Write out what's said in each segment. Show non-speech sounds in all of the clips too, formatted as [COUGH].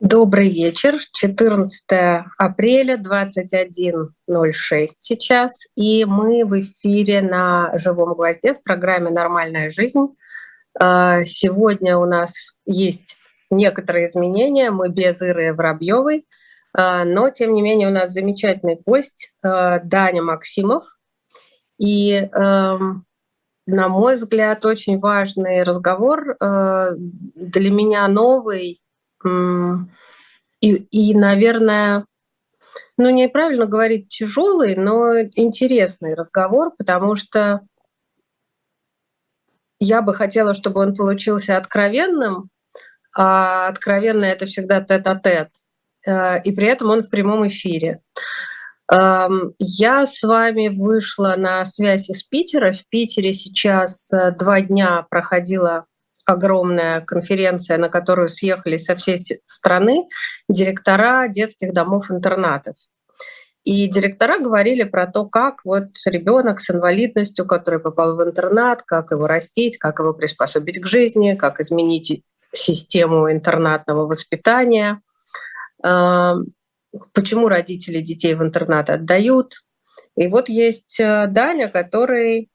Добрый вечер. 14 апреля, 21.06 сейчас. И мы в эфире на «Живом гвозде» в программе «Нормальная жизнь». А, сегодня у нас есть некоторые изменения. Мы без Иры Воробьевой. А, но, тем не менее, у нас замечательный гость а, Даня Максимов. И эм, на мой взгляд, очень важный разговор, для меня новый, и, и, наверное, ну, неправильно говорить тяжелый, но интересный разговор, потому что я бы хотела, чтобы он получился откровенным, а откровенно это всегда тет-а-тет, э, и при этом он в прямом эфире. Эм, я с вами вышла на связь из Питера. В Питере сейчас э, два дня проходила огромная конференция, на которую съехали со всей страны директора детских домов-интернатов. И директора говорили про то, как вот ребенок с инвалидностью, который попал в интернат, как его растить, как его приспособить к жизни, как изменить систему интернатного воспитания, а, почему родители детей в интернат отдают. И вот есть э, Даня, который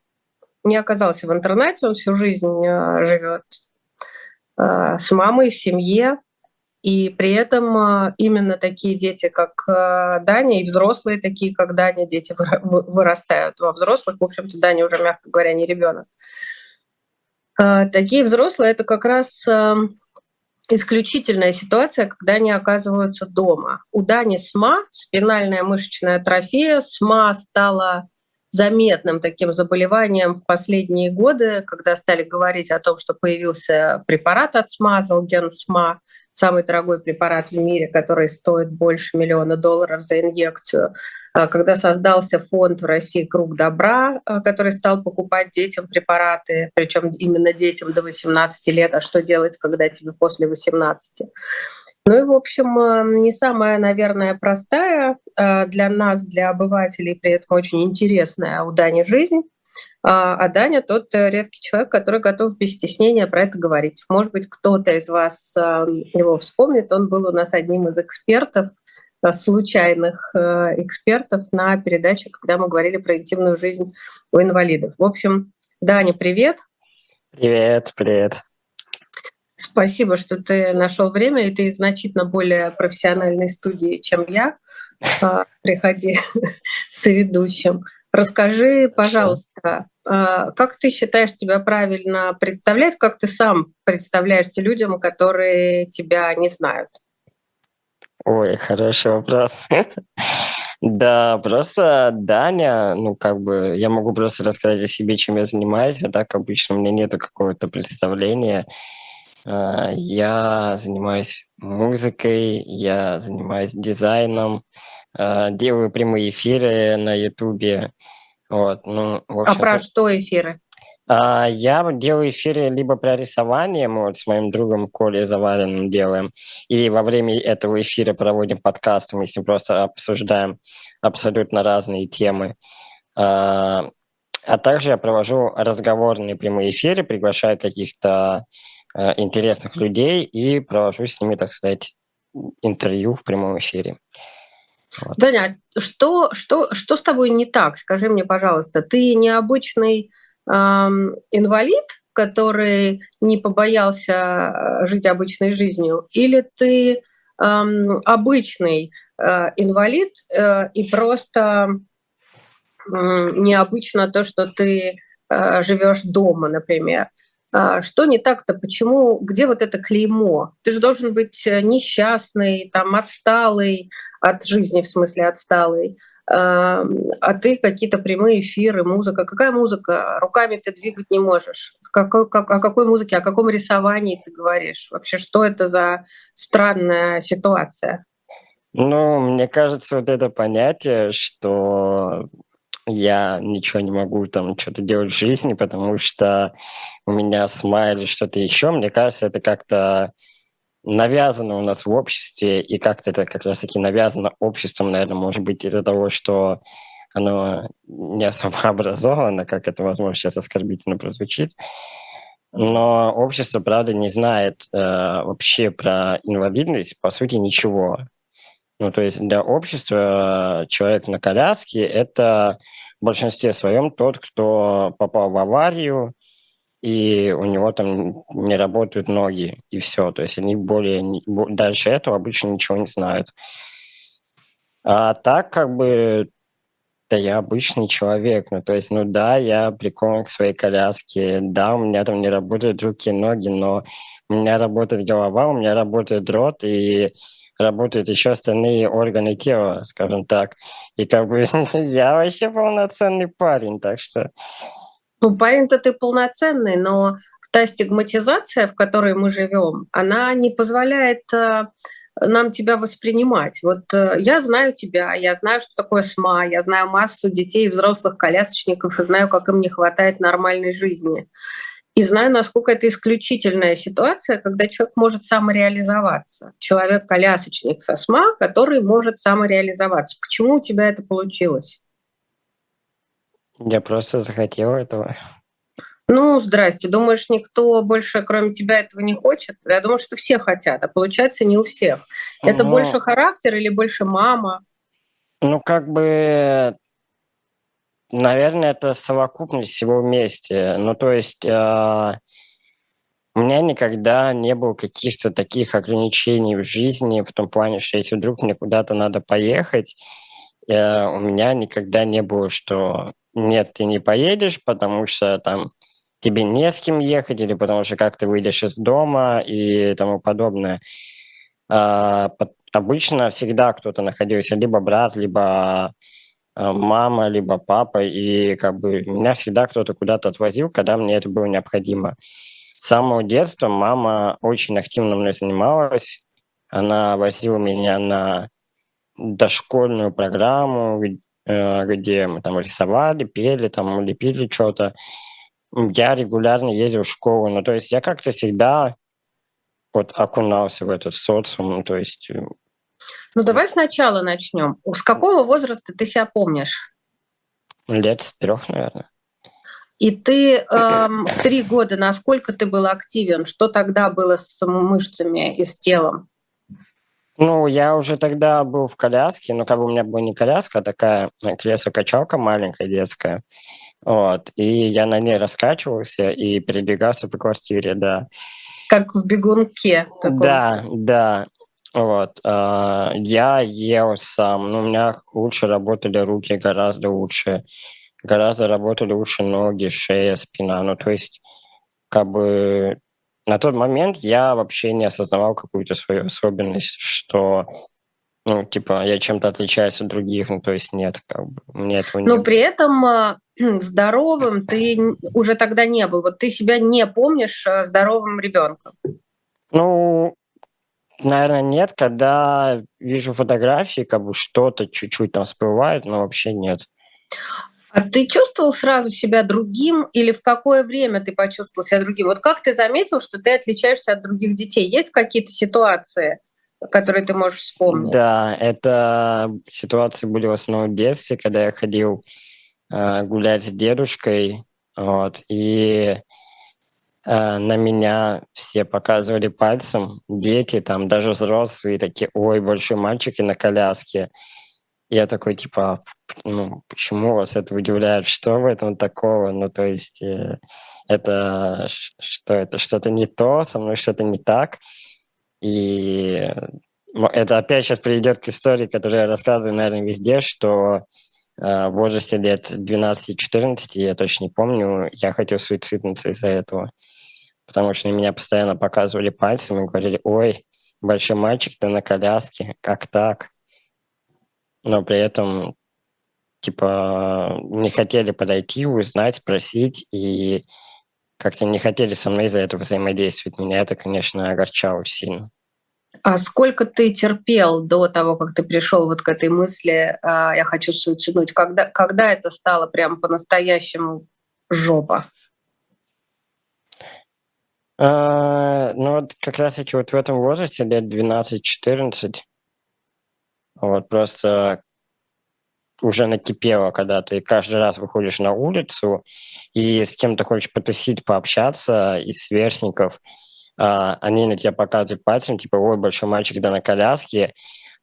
не оказался в интернате, он всю жизнь э, живет э, с мамой в семье, и при этом э, именно такие дети, как Даня, и взрослые такие, как Даня, дети вырастают во взрослых. В общем-то, Даня уже, мягко говоря, не ребенок. Такие взрослые это как раз исключительная ситуация, когда они оказываются дома. У Дани СМА, спинальная мышечная атрофия, СМА стала заметным таким заболеванием в последние годы, когда стали говорить о том, что появился препарат от СМА, Залген СМА, самый дорогой препарат в мире, который стоит больше миллиона долларов за инъекцию. А когда создался фонд в России «Круг добра», а, который стал покупать детям препараты, причем именно детям до 18 лет, а что делать, когда тебе после 18? Ну и, в общем, э, не самая, наверное, простая э, для нас, для обывателей, при этом очень интересная у Дани жизнь. А, а Даня тот э, редкий человек, который готов без стеснения про это говорить. Может быть, кто-то из вас его вспомнит. Он был у нас одним из экспертов, случайных экспертов на передаче, когда мы говорили про интимную жизнь у инвалидов. В общем, Даня, привет. Привет, привет. Спасибо, что ты нашел время, и ты значительно более профессиональной студии, чем я. А, приходи [LAUGHS] с ведущим. Расскажи, пожалуйста, а, как ты считаешь тебя правильно представлять, как ты сам представляешься людям, которые тебя не знают? Ой, хороший вопрос. [LAUGHS] Да, просто Даня, ну, как бы, я могу просто рассказать о себе, чем я занимаюсь, а так обычно у меня нет какого-то представления. А, я занимаюсь музыкой, я занимаюсь дизайном, а, делаю прямые эфиры на Ютубе. Вот, ну, а про что эфиры? А, я делаю эфиры либо про рисование, мы вот с моим другом Колей Завариным делаем, и во время этого эфира проводим подкаст, мы с ним просто обсуждаем абсолютно разные темы. А, а также я провожу разговорные прямые эфиры, приглашаю каких-то Э, интересных людей и провожу с ними, так сказать, интервью в прямом эфире. Вот. Даня, что, что, что с тобой не так? Скажи мне, пожалуйста, ты необычный эм, инвалид, который не побоялся э, жить обычной жизнью, или ты эм, обычный э, инвалид э, и просто э, необычно то, что ты э, живешь дома, например? А, что не так-то? Почему? Где вот это клеймо? Ты же должен быть э, несчастный, там, отсталый от жизни, в смысле отсталый. А, а ты какие-то прямые эфиры, музыка. Какая музыка? Руками ты двигать не можешь. Какой, как, о какой музыке, о каком рисовании ты говоришь? Вообще, что это за странная ситуация? Ну, мне кажется, вот это понятие, что я ничего не могу там что-то делать в жизни, потому что у меня сма или что-то еще, мне кажется, это как-то навязано у нас в обществе, и как-то это как раз-таки навязано обществом, наверное, может быть, из-за того, что оно не особо [LAUGHS] образовано, как это, возможно, сейчас оскорбительно прозвучит. Но общество, правда, не знает э, вообще про инвалидность, по сути, ничего. Ну, то есть для общества человек на коляске – это в большинстве своем тот, кто попал в аварию, и у него там не работают ноги, и все. То есть они более... Дальше этого обычно ничего не знают. А так, как бы, да я обычный человек. Ну, то есть, ну да, я прикован к своей коляске, да, у меня там не работают руки и ноги, но у меня работает голова, у меня работает рот, и работают еще остальные органы тела, скажем так. И как бы [LAUGHS] я вообще полноценный парень, так что... Ну, парень-то ты полноценный, но та стигматизация, в которой мы живем, она не позволяет э, нам тебя воспринимать. Вот э, я знаю тебя, я знаю, что такое СМА, я знаю массу детей и взрослых колясочников, и знаю, как им не хватает нормальной жизни. И знаю, насколько это исключительная ситуация, когда человек может самореализоваться. Человек-колясочник со СМА, который может самореализоваться. Почему у тебя это получилось? Я просто захотел этого. Ну, здрасте. Думаешь, никто больше, кроме тебя, этого не хочет? Я думаю, что все хотят, а получается не у всех. Это Но... больше характер или больше мама? Ну, как бы Наверное, это совокупность всего вместе. Ну, то есть э, у меня никогда не было каких-то таких ограничений в жизни, в том плане, что если вдруг мне куда-то надо поехать, э, у меня никогда не было, что нет, ты не поедешь, потому что там тебе не с кем ехать, или потому что как ты выйдешь из дома и тому подобное. Э, обычно всегда кто-то находился, либо брат, либо мама, либо папа, и как бы меня всегда кто-то куда-то отвозил, когда мне это было необходимо. С самого детства мама очень активно мной занималась. Она возила меня на дошкольную программу, э, где мы там рисовали, пели, там лепили что-то. Я регулярно ездил в школу, ну, то есть я как-то всегда вот окунался в этот социум, ну, то есть э, ну давай сначала начнем. С какого возраста ты себя помнишь? Лет с трех, наверное. И ты эм, в три [CLEARS THROAT] года, насколько ты был активен? Что тогда было с мышцами и с телом? Ну, я уже тогда был в коляске, но как бы у меня была не коляска, а такая кресло-качалка маленькая детская. Вот. И я на ней раскачивался и передвигался по квартире, да. Как в бегунке. Таком. Да, да. Вот. А, я ел сам, но у меня лучше работали руки, гораздо лучше. Гораздо работали лучше ноги, шея, спина. Ну, то есть, как бы на тот момент я вообще не осознавал какую-то свою особенность, что ну, типа, я чем-то отличаюсь от других, ну, то есть нет, как бы, мне этого не Но при этом а, [CLEARS THROAT] здоровым ты уже тогда не был. Вот ты себя не помнишь а, здоровым ребенком. Ну, Наверное, нет. Когда вижу фотографии, как бы что-то чуть-чуть там всплывает, но вообще нет. А ты чувствовал сразу себя другим или в какое время ты почувствовал себя другим? Вот как ты заметил, что ты отличаешься от других детей? Есть какие-то ситуации, которые ты можешь вспомнить? Да, это ситуации были в основном в детстве, когда я ходил э, гулять с дедушкой, вот, и Э, на меня все показывали пальцем, дети, там даже взрослые такие, ой, большой мальчик и на коляске. Я такой, типа, ну, почему вас это удивляет? Что в этом такого? Ну, то есть, э, это что, это что-то не то, со мной что-то не так. И это опять сейчас приведет к истории, которую я рассказываю, наверное, везде, что э, в возрасте лет 12-14, я точно не помню, я хотел суициднуться из-за этого потому что меня постоянно показывали пальцем и говорили, ой, большой мальчик, ты на коляске, как так? Но при этом, типа, не хотели подойти, узнать, спросить, и как-то не хотели со мной из-за этого взаимодействовать. Меня это, конечно, огорчало сильно. А сколько ты терпел до того, как ты пришел вот к этой мысли «я хочу суициднуть»? Когда, когда это стало прям по-настоящему жопа? А, ну, вот как раз-таки вот в этом возрасте, лет 12-14, вот просто уже накипело, когда ты каждый раз выходишь на улицу и с кем-то хочешь потусить, пообщаться из сверстников, а, они на тебя показывают пальцем, типа, ой, большой мальчик, да на коляске,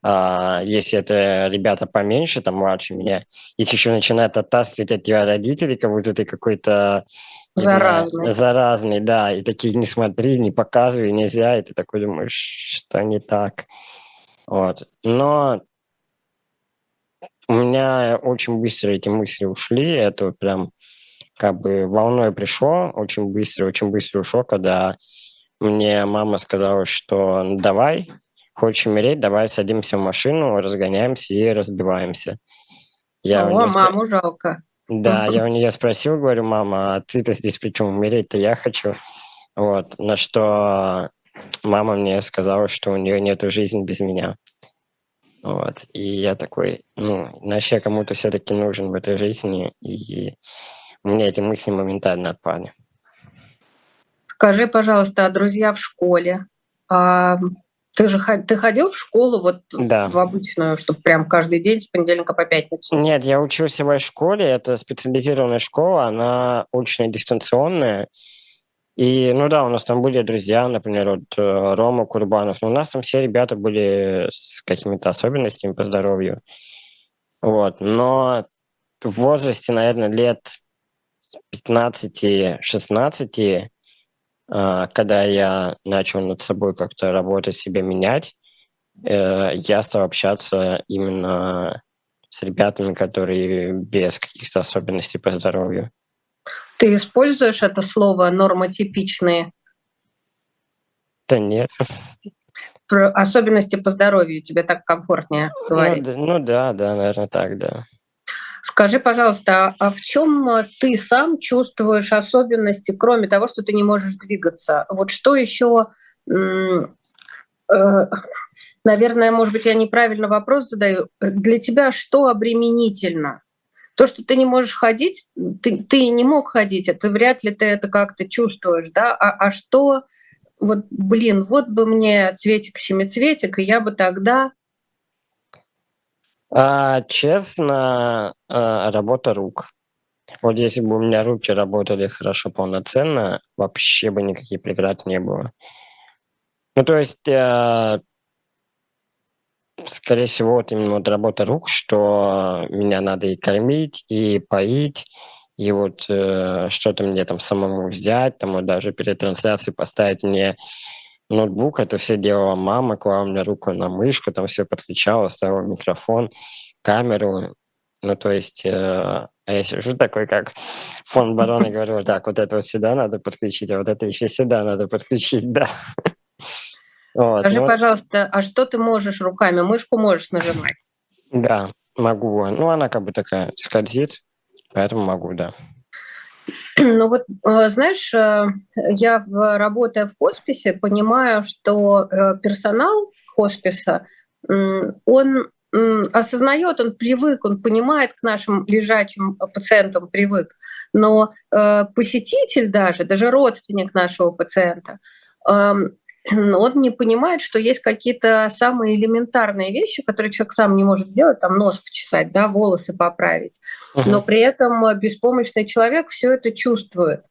а, если это ребята поменьше, там, младше меня, их еще начинают оттаскивать от тебя родители, как будто ты какой-то Заразный. Заразный, да. И такие не смотри, не показывай, нельзя. И ты такой думаешь, что не так. Вот. Но у меня очень быстро эти мысли ушли. Это прям как бы волной пришло, очень быстро, очень быстро ушло, когда мне мама сказала, что «Ну, давай, хочешь умереть, давай садимся в машину, разгоняемся и разбиваемся. Я О, маму жалко. Да, я у нее спросил, говорю, мама, а ты-то здесь при чем умереть-то я хочу. Вот, на что мама мне сказала, что у нее нет жизни без меня. Вот, и я такой, ну, иначе я кому-то все-таки нужен в этой жизни, и у меня эти мысли моментально отпали. Скажи, пожалуйста, а друзья в школе? А ты же ты ходил в школу вот да. в обычную, чтобы прям каждый день с понедельника по пятницу? Нет, я учился в школе, это специализированная школа, она очная дистанционная. И, ну да, у нас там были друзья, например, вот э, Рома Курбанов, но у нас там все ребята были с какими-то особенностями по здоровью. Вот, но в возрасте, наверное, лет 15-16 а, когда я начал над собой как-то работать, себя менять, э, я стал общаться именно с ребятами, которые без каких-то особенностей по здоровью. Ты используешь это слово нормотипичные? Да нет. Про особенности по здоровью тебе так комфортнее ну говорить? Ну, ну да, да, наверное, так, да. Скажи, пожалуйста, а в чем э, ты сам чувствуешь особенности, кроме того, что ты не можешь двигаться? Вот что еще, э, наверное, может быть, я неправильно вопрос задаю. Для тебя что обременительно? То, что ты не можешь ходить, ты, ты не мог ходить, а ты вряд ли ты это как-то чувствуешь, да? А, а что, вот, блин, вот бы мне цветик-семицветик, и я бы тогда а, честно, а, работа рук. Вот если бы у меня руки работали хорошо, полноценно, вообще бы никаких преград не было. Ну, то есть, э, скорее всего, вот именно вот работа рук, что меня надо и кормить, и поить, и вот э, что-то мне там самому взять, там вот даже перед трансляцией поставить мне ноутбук, это все делала мама, клала мне руку на мышку, там все подключала, ставила микрофон, камеру. Ну, то есть, э, а я сижу такой, как фон барона, и [LAUGHS] говорю, так, вот это вот сюда надо подключить, а вот это еще сюда надо подключить, [LAUGHS] да. Вот, Скажи, ну, пожалуйста, а что ты можешь руками? Мышку можешь нажимать? Да, могу. Ну, она как бы такая скользит, поэтому могу, да. Ну вот, э, знаешь, э, я, работая в хосписе, понимаю, что э, персонал хосписа, он осознает, он привык, он понимает к нашим лежачим пациентам привык, но посетитель даже, даже родственник нашего пациента, эм, он не понимает, что есть какие-то самые элементарные вещи, которые человек сам не может сделать, там нос почесать, да, волосы поправить, uh-huh. но при этом беспомощный человек все это чувствует.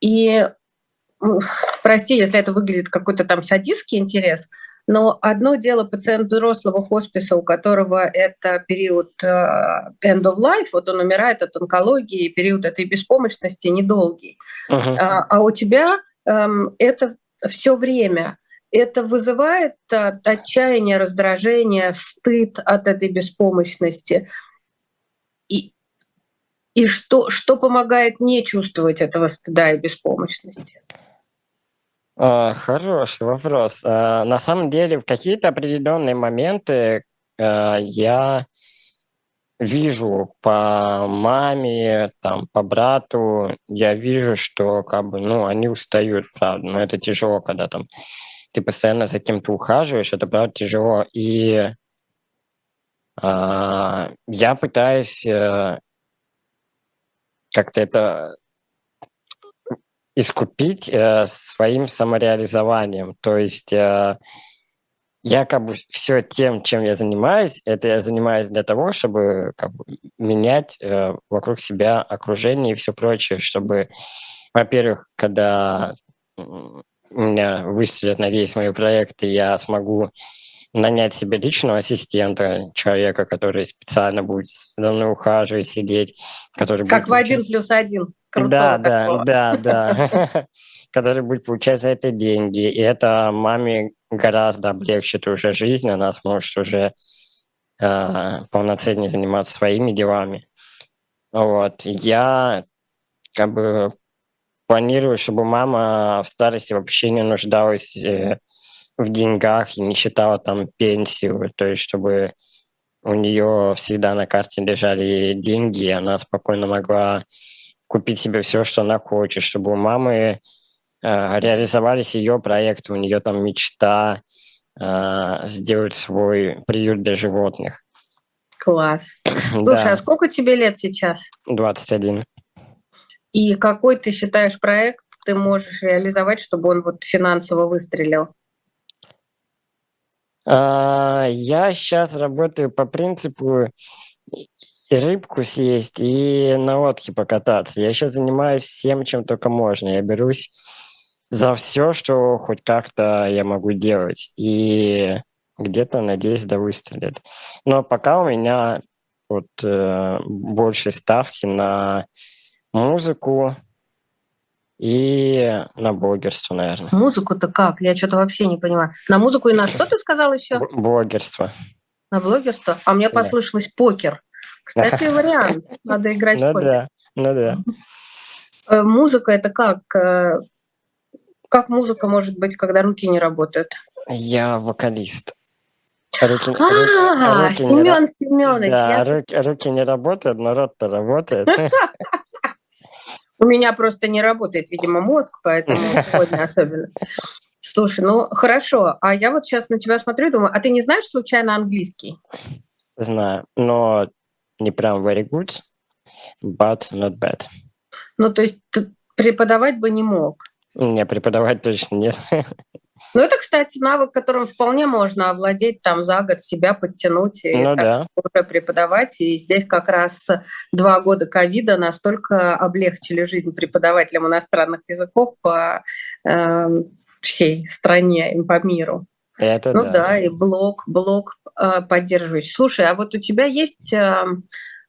И прости, если это выглядит какой-то там садистский интерес, но одно дело пациент взрослого хосписа, у которого это период э, end of life, вот он умирает от онкологии, период этой беспомощности недолгий. Uh-huh. А, а у тебя эм, это все время. Это вызывает э, отчаяние, раздражение, стыд от этой беспомощности. И, и что, что помогает не чувствовать этого стыда и беспомощности? А, хороший вопрос. А, на самом деле, в какие-то определенные моменты а, я вижу по маме, там, по брату, я вижу, что как бы, ну, они устают, правда, но это тяжело, когда там ты постоянно за кем-то ухаживаешь, это правда тяжело. И э, я пытаюсь э, как-то это искупить э, своим самореализованием. То есть э, Я как бы все тем, чем я занимаюсь, это я занимаюсь для того, чтобы как бы, менять э, вокруг себя окружение и все прочее, чтобы, во-первых, когда меня выстрелят, надеюсь, мои проекты, я смогу нанять себе личного ассистента, человека, который специально будет за мной ухаживать, сидеть, который как будет в один плюс один. да, да, да, да, [LAUGHS] который будет получать за это деньги. И это маме гораздо облегчит уже жизнь, она сможет уже э, полноценнее заниматься своими делами. Вот. Я как бы планирую, чтобы мама в старости вообще не нуждалась э, в деньгах и не считала там пенсию, то есть чтобы у нее всегда на карте лежали деньги, и она спокойно могла купить себе все, что она хочет, чтобы у мамы реализовались ее проекты, у нее там мечта э, сделать свой приют для животных. Класс. [CLEARS THROAT] Слушай, да. а сколько тебе лет сейчас? 21. И какой ты считаешь проект ты можешь реализовать, чтобы он вот финансово выстрелил? А, я сейчас работаю по принципу и рыбку съесть, и на лодке покататься. Я сейчас занимаюсь всем, чем только можно. Я берусь за все, что хоть как-то я могу делать. И где-то, надеюсь, да выстрелит. Но пока у меня вот э, больше ставки на музыку, и на блогерство, наверное. Музыку-то как? Я что-то вообще не понимаю. На музыку и на что ты сказал еще? Блогерство. На блогерство? А мне послышалось покер. Кстати, [LAUGHS] вариант. Надо играть в ну покер. Да, ну да. Э, музыка это как? Как музыка может быть, когда руки не работают? Я вокалист. Руки, а, руки, Семен Семенович. Да, руки, руки не работают, но рот-то работает. [LAUGHS] У меня просто не работает, видимо, мозг, поэтому [LAUGHS] сегодня особенно. Слушай, ну хорошо. А я вот сейчас на тебя смотрю и думаю, а ты не знаешь случайно английский? Знаю, но не прям very good, but not bad. Ну, то есть преподавать бы не мог? Не, преподавать точно нет. Ну, это, кстати, навык, которым вполне можно овладеть там за год, себя подтянуть и ну, так, да. уже преподавать. И здесь как раз два года ковида настолько облегчили жизнь преподавателям иностранных языков по э, всей стране и по миру. Это ну да. да, и блог, блог э, поддерживающий. Слушай, а вот у тебя есть э,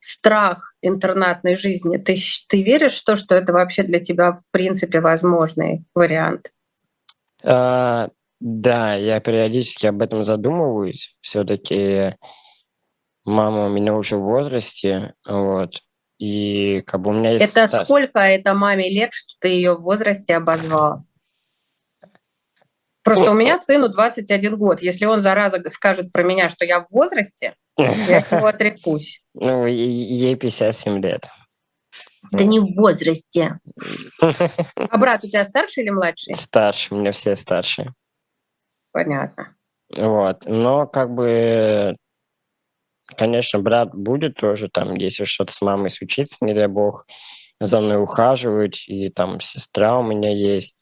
страх интернатной жизни? Ты, ты веришь в то, что это вообще для тебя в принципе возможный вариант? А, да, я периодически об этом задумываюсь. Все-таки мама у меня уже в возрасте, вот. И как бы у меня есть... Это стаж. сколько это маме лет, что ты ее в возрасте обозвал? Просто у меня сыну 21 год. Если он, зараза, скажет про меня, что я в возрасте, я от него отрекусь. [LAUGHS] Ну, ей 57 лет. Да не в возрасте. [LAUGHS] А брат у тебя старший или младший? Старший, у меня все старшие. Понятно. Вот. Но как бы, конечно, брат будет тоже там, если что-то с мамой случится, не дай бог, за мной ухаживать, и там сестра у меня есть.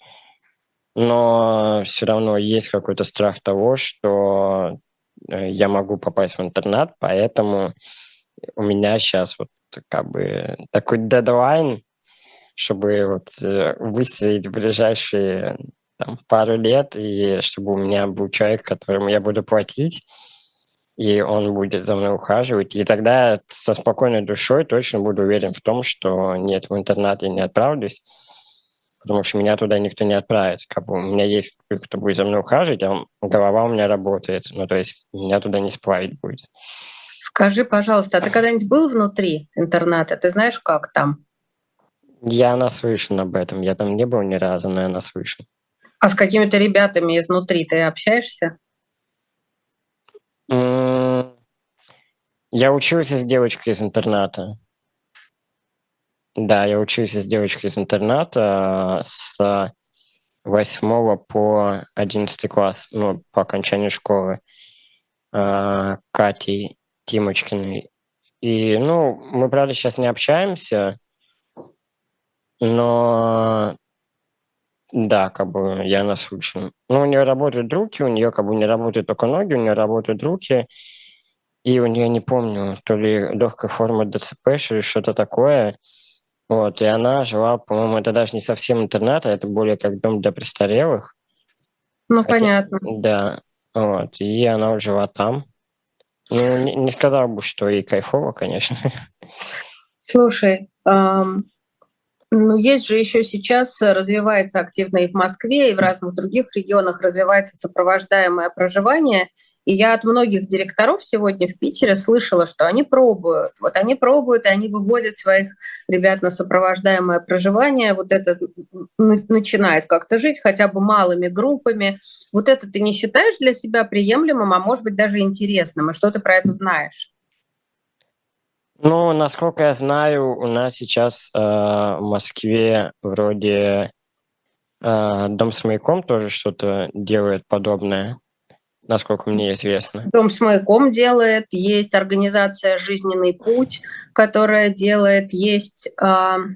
Но все равно есть какой-то страх того, что я могу попасть в интернат, поэтому у меня сейчас вот как бы такой дедлайн, чтобы вот э, выстрелить в ближайшие там, пару лет, и чтобы у меня был человек, которому я буду платить, и он будет за мной ухаживать. И тогда я со спокойной душой точно буду уверен в том, что нет, в интернат я не отправлюсь, потому что меня туда никто не отправит. Как бы у меня есть кто будет за мной ухаживать, а голова у меня работает. Ну, то есть меня туда не сплавить будет. Скажи, пожалуйста, а ты когда-нибудь был внутри интерната? Ты знаешь, как там? Я наслышан об этом. Я там не был ни разу, но я наслышан. А с какими-то ребятами изнутри ты общаешься? Я учился с девочкой из интерната. Да, я учился с девочкой из интерната с 8 по 11 класс, ну, по окончанию школы. А, Катей Тимочкиной. И, ну, мы, правда, сейчас не общаемся, но Да, как бы я наслышан. Ну, у нее работают руки, у нее как бы не работают только ноги, у нее работают руки. И у нее, не помню, то ли легкая форма ДЦП, или что-то такое. Вот, и она жила, по-моему, это даже не совсем интернат, а это более как дом для престарелых. Ну, Хотя, понятно. Да, вот, и она жила там. Ну, не, не сказал бы, что и кайфово, конечно. Слушай, эм, ну, есть же еще сейчас развивается активно и в Москве, и в разных других регионах развивается сопровождаемое проживание. И я от многих директоров сегодня в Питере слышала, что они пробуют. Вот они пробуют, и они выводят своих ребят на сопровождаемое проживание. Вот это начинает как-то жить хотя бы малыми группами. Вот это ты не считаешь для себя приемлемым, а может быть даже интересным? И что ты про это знаешь? Ну, насколько я знаю, у нас сейчас э, в Москве вроде э, Дом с маяком тоже что-то делает подобное, насколько мне известно. Дом с маяком делает, есть организация «Жизненный путь», которая делает, есть, э, о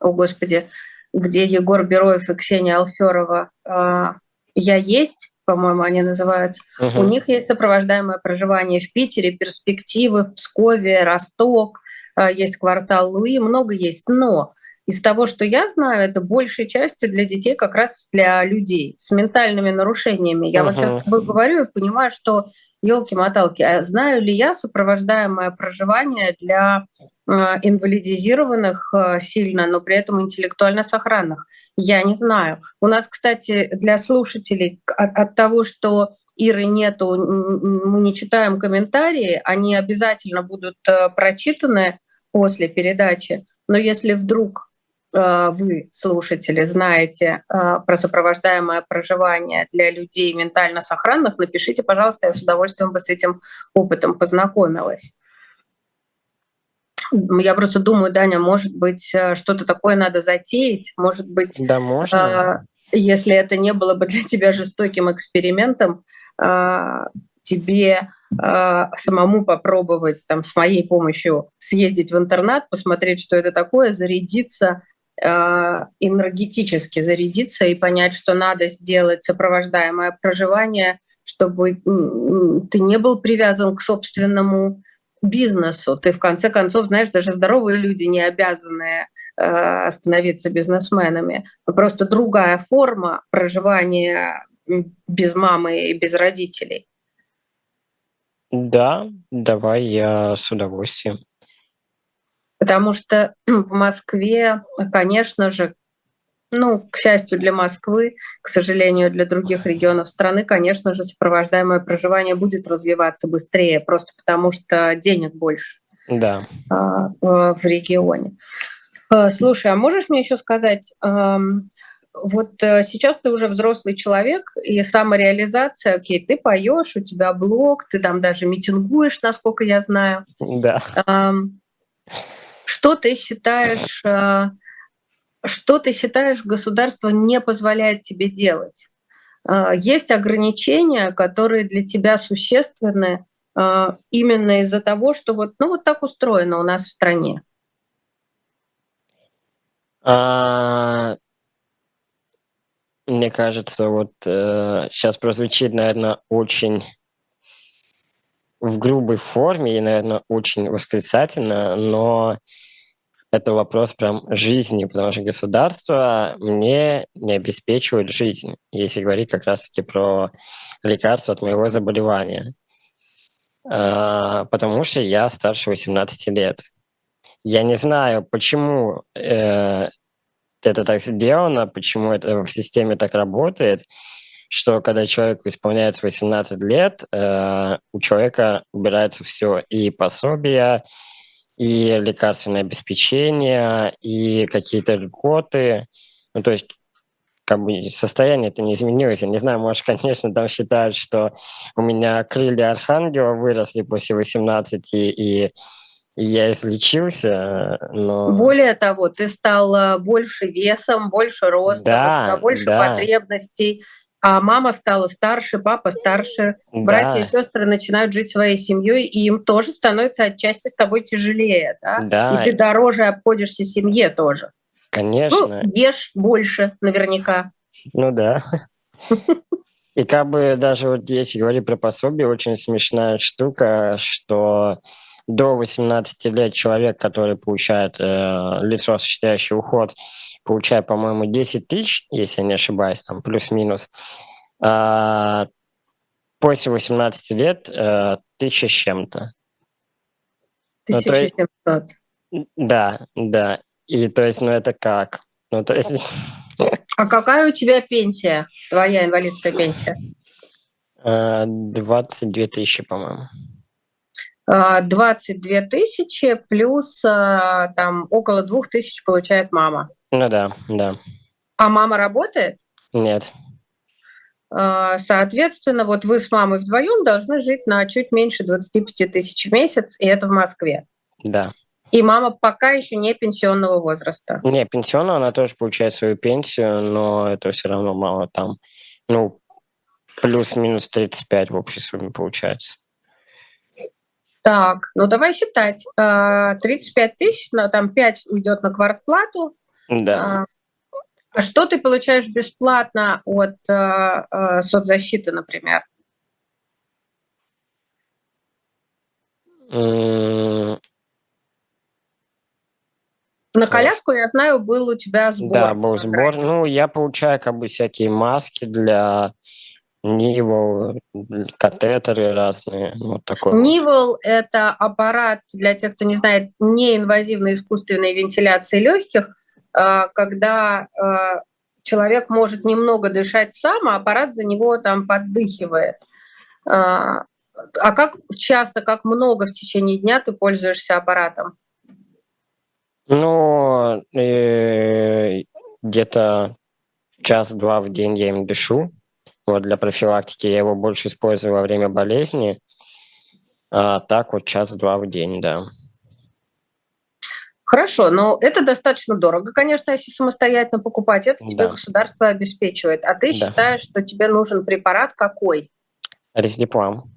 господи, где Егор Бероев и Ксения Алферова э, «Я есть», по-моему, они называются. Угу. У них есть сопровождаемое проживание в Питере, перспективы в Пскове, Росток, а, есть квартал Луи, много есть. Но из того, что я знаю, это большей части для детей как раз для людей с ментальными нарушениями. Я uh вот сейчас говорю и понимаю, что елки-моталки, а знаю ли я сопровождаемое проживание для э, инвалидизированных э, сильно, но при этом интеллектуально сохранных? Я не знаю. У нас, кстати, для слушателей от, от того, что Иры нету, мы не читаем комментарии, они обязательно будут э, прочитаны после передачи. Но если вдруг вы, слушатели, знаете э, про сопровождаемое проживание для людей ментально сохранных, напишите, пожалуйста, я с удовольствием бы с этим опытом познакомилась. Я просто думаю, Даня, может быть, э, что-то такое надо затеять, может быть, да, можно. если это не было бы для тебя жестоким экспериментом, тебе самому попробовать там с моей помощью съездить в интернат, посмотреть, что это такое, зарядиться энергетически зарядиться и понять, что надо сделать сопровождаемое проживание, чтобы ты не был привязан к собственному бизнесу. Ты в конце концов, знаешь, даже здоровые люди не обязаны э, становиться бизнесменами. Просто другая форма проживания без мамы и без родителей. Да, давай я с удовольствием. Потому что [CLEARS THROAT] в Москве, конечно же, ну, к счастью для Москвы, к сожалению для других регионов страны, конечно же, сопровождаемое проживание будет развиваться быстрее, просто потому что денег больше да. А, в регионе. А, слушай, а можешь мне еще сказать, вот э, сейчас ты уже взрослый человек, и самореализация, окей, ты поешь, у тебя блог, ты там даже митингуешь, насколько я знаю. Да. Что ты считаешь, э, что ты считаешь, государство не позволяет тебе делать? Э, есть ограничения, которые для тебя существенны э, именно из-за того, что вот, ну, вот так устроено у нас в стране. А, мне кажется, вот сейчас прозвучит, наверное, очень в грубой форме и, наверное, очень восклицательно, но это вопрос прям жизни, потому что государство мне не обеспечивает жизнь, если говорить как раз-таки про лекарства от моего заболевания. А, потому что я старше 18 лет. Я не знаю, почему э, это так сделано, почему это в системе так работает, что когда человеку исполняется 18 лет, э, у человека убирается все, и пособия, и лекарственное обеспечение, и какие-то льготы. Ну, то есть как бы состояние это не изменилось. Я не знаю, может, [LAUGHS] конечно, там считают, что у меня крылья архангела выросли после 18, и, и я излечился, но... Более того, ты стал больше весом, больше роста, да, у тебя больше да. потребностей, а мама стала старше, папа старше, да. братья и сестры начинают жить своей семьей, и им тоже становится отчасти с тобой тяжелее, да? да. И ты дороже обходишься семье тоже. Конечно. Ну, ешь больше, наверняка. Ну да. И как бы даже вот если говорить про пособие, очень смешная штука, что до 18 лет человек, который получает э, лицо, осуществляющее уход, получает, по-моему, 10 тысяч, если я не ошибаюсь, там плюс-минус. А после 18 лет э, тысяча с чем-то. 1700. Ну, да, да. И то есть, ну это как? Ну, то есть... А какая у тебя пенсия, твоя инвалидская пенсия? 22 тысячи, по-моему. 22 тысячи плюс там около двух тысяч получает мама. Ну да, да. А мама работает? Нет. Соответственно, вот вы с мамой вдвоем должны жить на чуть меньше 25 тысяч в месяц, и это в Москве. Да. И мама пока еще не пенсионного возраста. Не, пенсионного она тоже получает свою пенсию, но это все равно мало там. Ну, плюс-минус 35 в общей сумме получается. Так, ну давай считать. 35 а, тысяч, там 5 уйдет на квартплату. Да. А, что ты получаешь бесплатно от а, соцзащиты, например? На коляску, я знаю, был у тебя сбор. Да, был сбор. Ну, я получаю как бы всякие маски для Нивол, катетеры разные, вот такое. Нивол – это аппарат, для тех, кто не знает, неинвазивной искусственной вентиляции легких, когда а, человек может немного дышать сам, а аппарат за него там поддыхивает. А, а как часто, как много в течение дня ты пользуешься аппаратом? Ну, э, где-то час-два в день я им дышу. Вот для профилактики я его больше использую во время болезни. А так вот час-два в день, да. Хорошо, но это достаточно дорого, конечно, если самостоятельно покупать. Это тебе да. государство обеспечивает. А ты да. считаешь, что тебе нужен препарат какой? Рездиплам.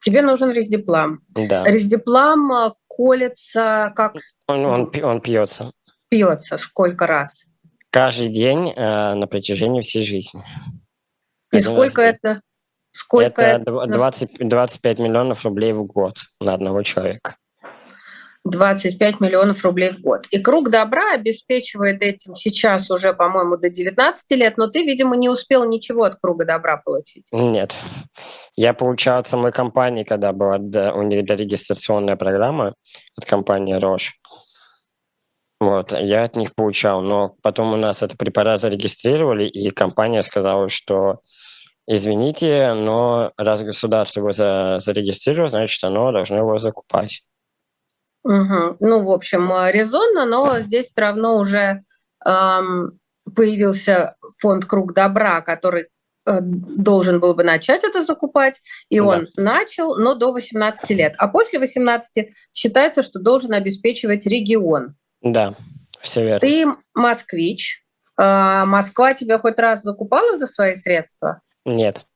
Тебе нужен рездиплам. Да. Рездиплам э, колется как... Он, он, он пьется. Пьется сколько раз? Каждый день э, на протяжении всей жизни. И Один сколько это? Сколько это 20, 25 миллионов рублей в год на одного человека. 25 миллионов рублей в год. И круг добра обеспечивает этим сейчас уже, по-моему, до 19 лет, но ты, видимо, не успел ничего от круга добра получить. Нет. Я получал от самой компании, когда была у них дорегистрационная программа от компании Рош. Вот, я от них получал, но потом у нас это препарат зарегистрировали, и компания сказала, что извините, но раз государство его за, зарегистрировало, значит, оно должно его закупать. Угу. Ну, в общем, э, резонно, но здесь все равно уже эм, появился фонд «Круг добра», который э, должен был бы начать это закупать, и да. он начал, но до 18 лет. А после 18 считается, что должен обеспечивать регион. Да, все верно. Ты москвич. Э, Москва тебя хоть раз закупала за свои средства? Нет.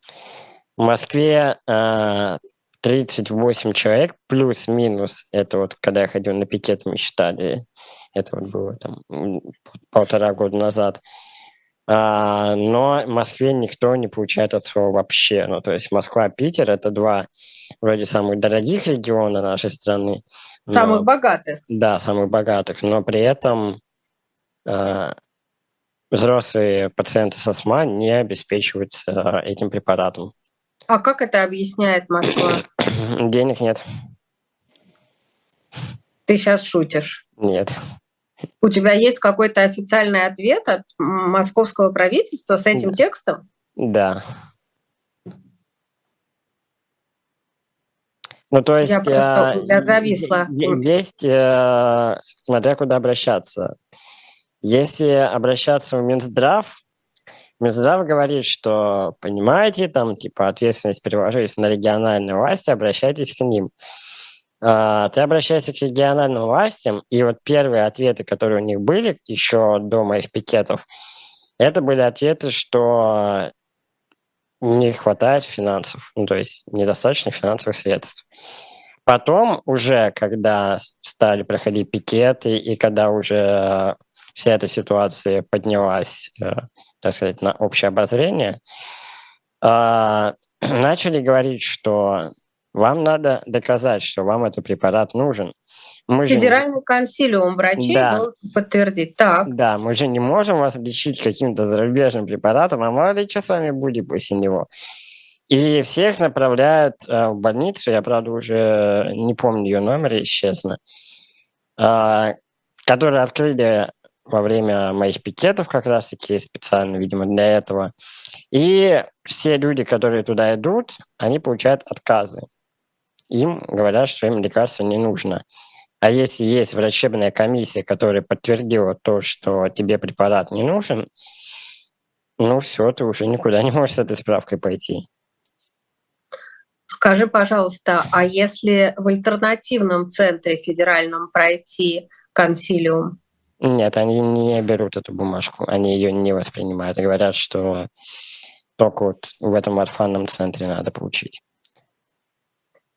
В Москве э, 38 человек, плюс-минус, это вот когда я ходил на пикет, мы считали, это вот было там полтора года назад. А, но в Москве никто не получает от своего вообще. Ну, то есть Москва, Питер – это два вроде самых дорогих региона нашей страны. Но, самых богатых. Да, самых богатых. Но при этом а, взрослые пациенты с астма не обеспечиваются этим препаратом. А как это объясняет Москва? [CLEARS THROAT] Денег нет. Ты сейчас шутишь? Нет. У тебя есть какой-то официальный ответ от московского правительства с этим текстом? Да. Ну, то есть... Я просто э, я зависла. Есть, э, смотря куда обращаться. Если обращаться в Минздрав, Минздрав говорит, что, понимаете, там, типа, ответственность переложится на региональные власти, обращайтесь к ним. А, ты обращаешься к региональным властям, и вот первые ответы, которые у них были еще до моих пикетов, это были ответы, что не хватает финансов, ну, то есть недостаточно финансовых средств. Потом уже, когда стали проходить пикеты, и когда уже вся эта ситуация поднялась, э, так сказать, на общее обозрение, э, [CLEARS THROAT] начали говорить, что вам надо доказать, что вам этот препарат нужен. Мы Федеральный же... консилиум врачей да. должен подтвердить. Так. Да, мы же не можем вас лечить каким-то зарубежным препаратом, а мало ли что с вами будет после него. И всех направляют э, в больницу, я, правда, уже не помню ее номер, если честно, э, которые открыли во время моих пикетов как раз-таки специально, видимо, для этого. И все люди, которые туда идут, они получают отказы. Им говорят, что им лекарство не нужно. А если есть врачебная комиссия, которая подтвердила то, что тебе препарат не нужен, ну все, ты уже никуда не можешь с этой справкой пойти. Скажи, пожалуйста, а если в альтернативном центре федеральном пройти консилиум? Нет, они не берут эту бумажку, они ее не воспринимают. Говорят, что только вот в этом орфанном центре надо получить.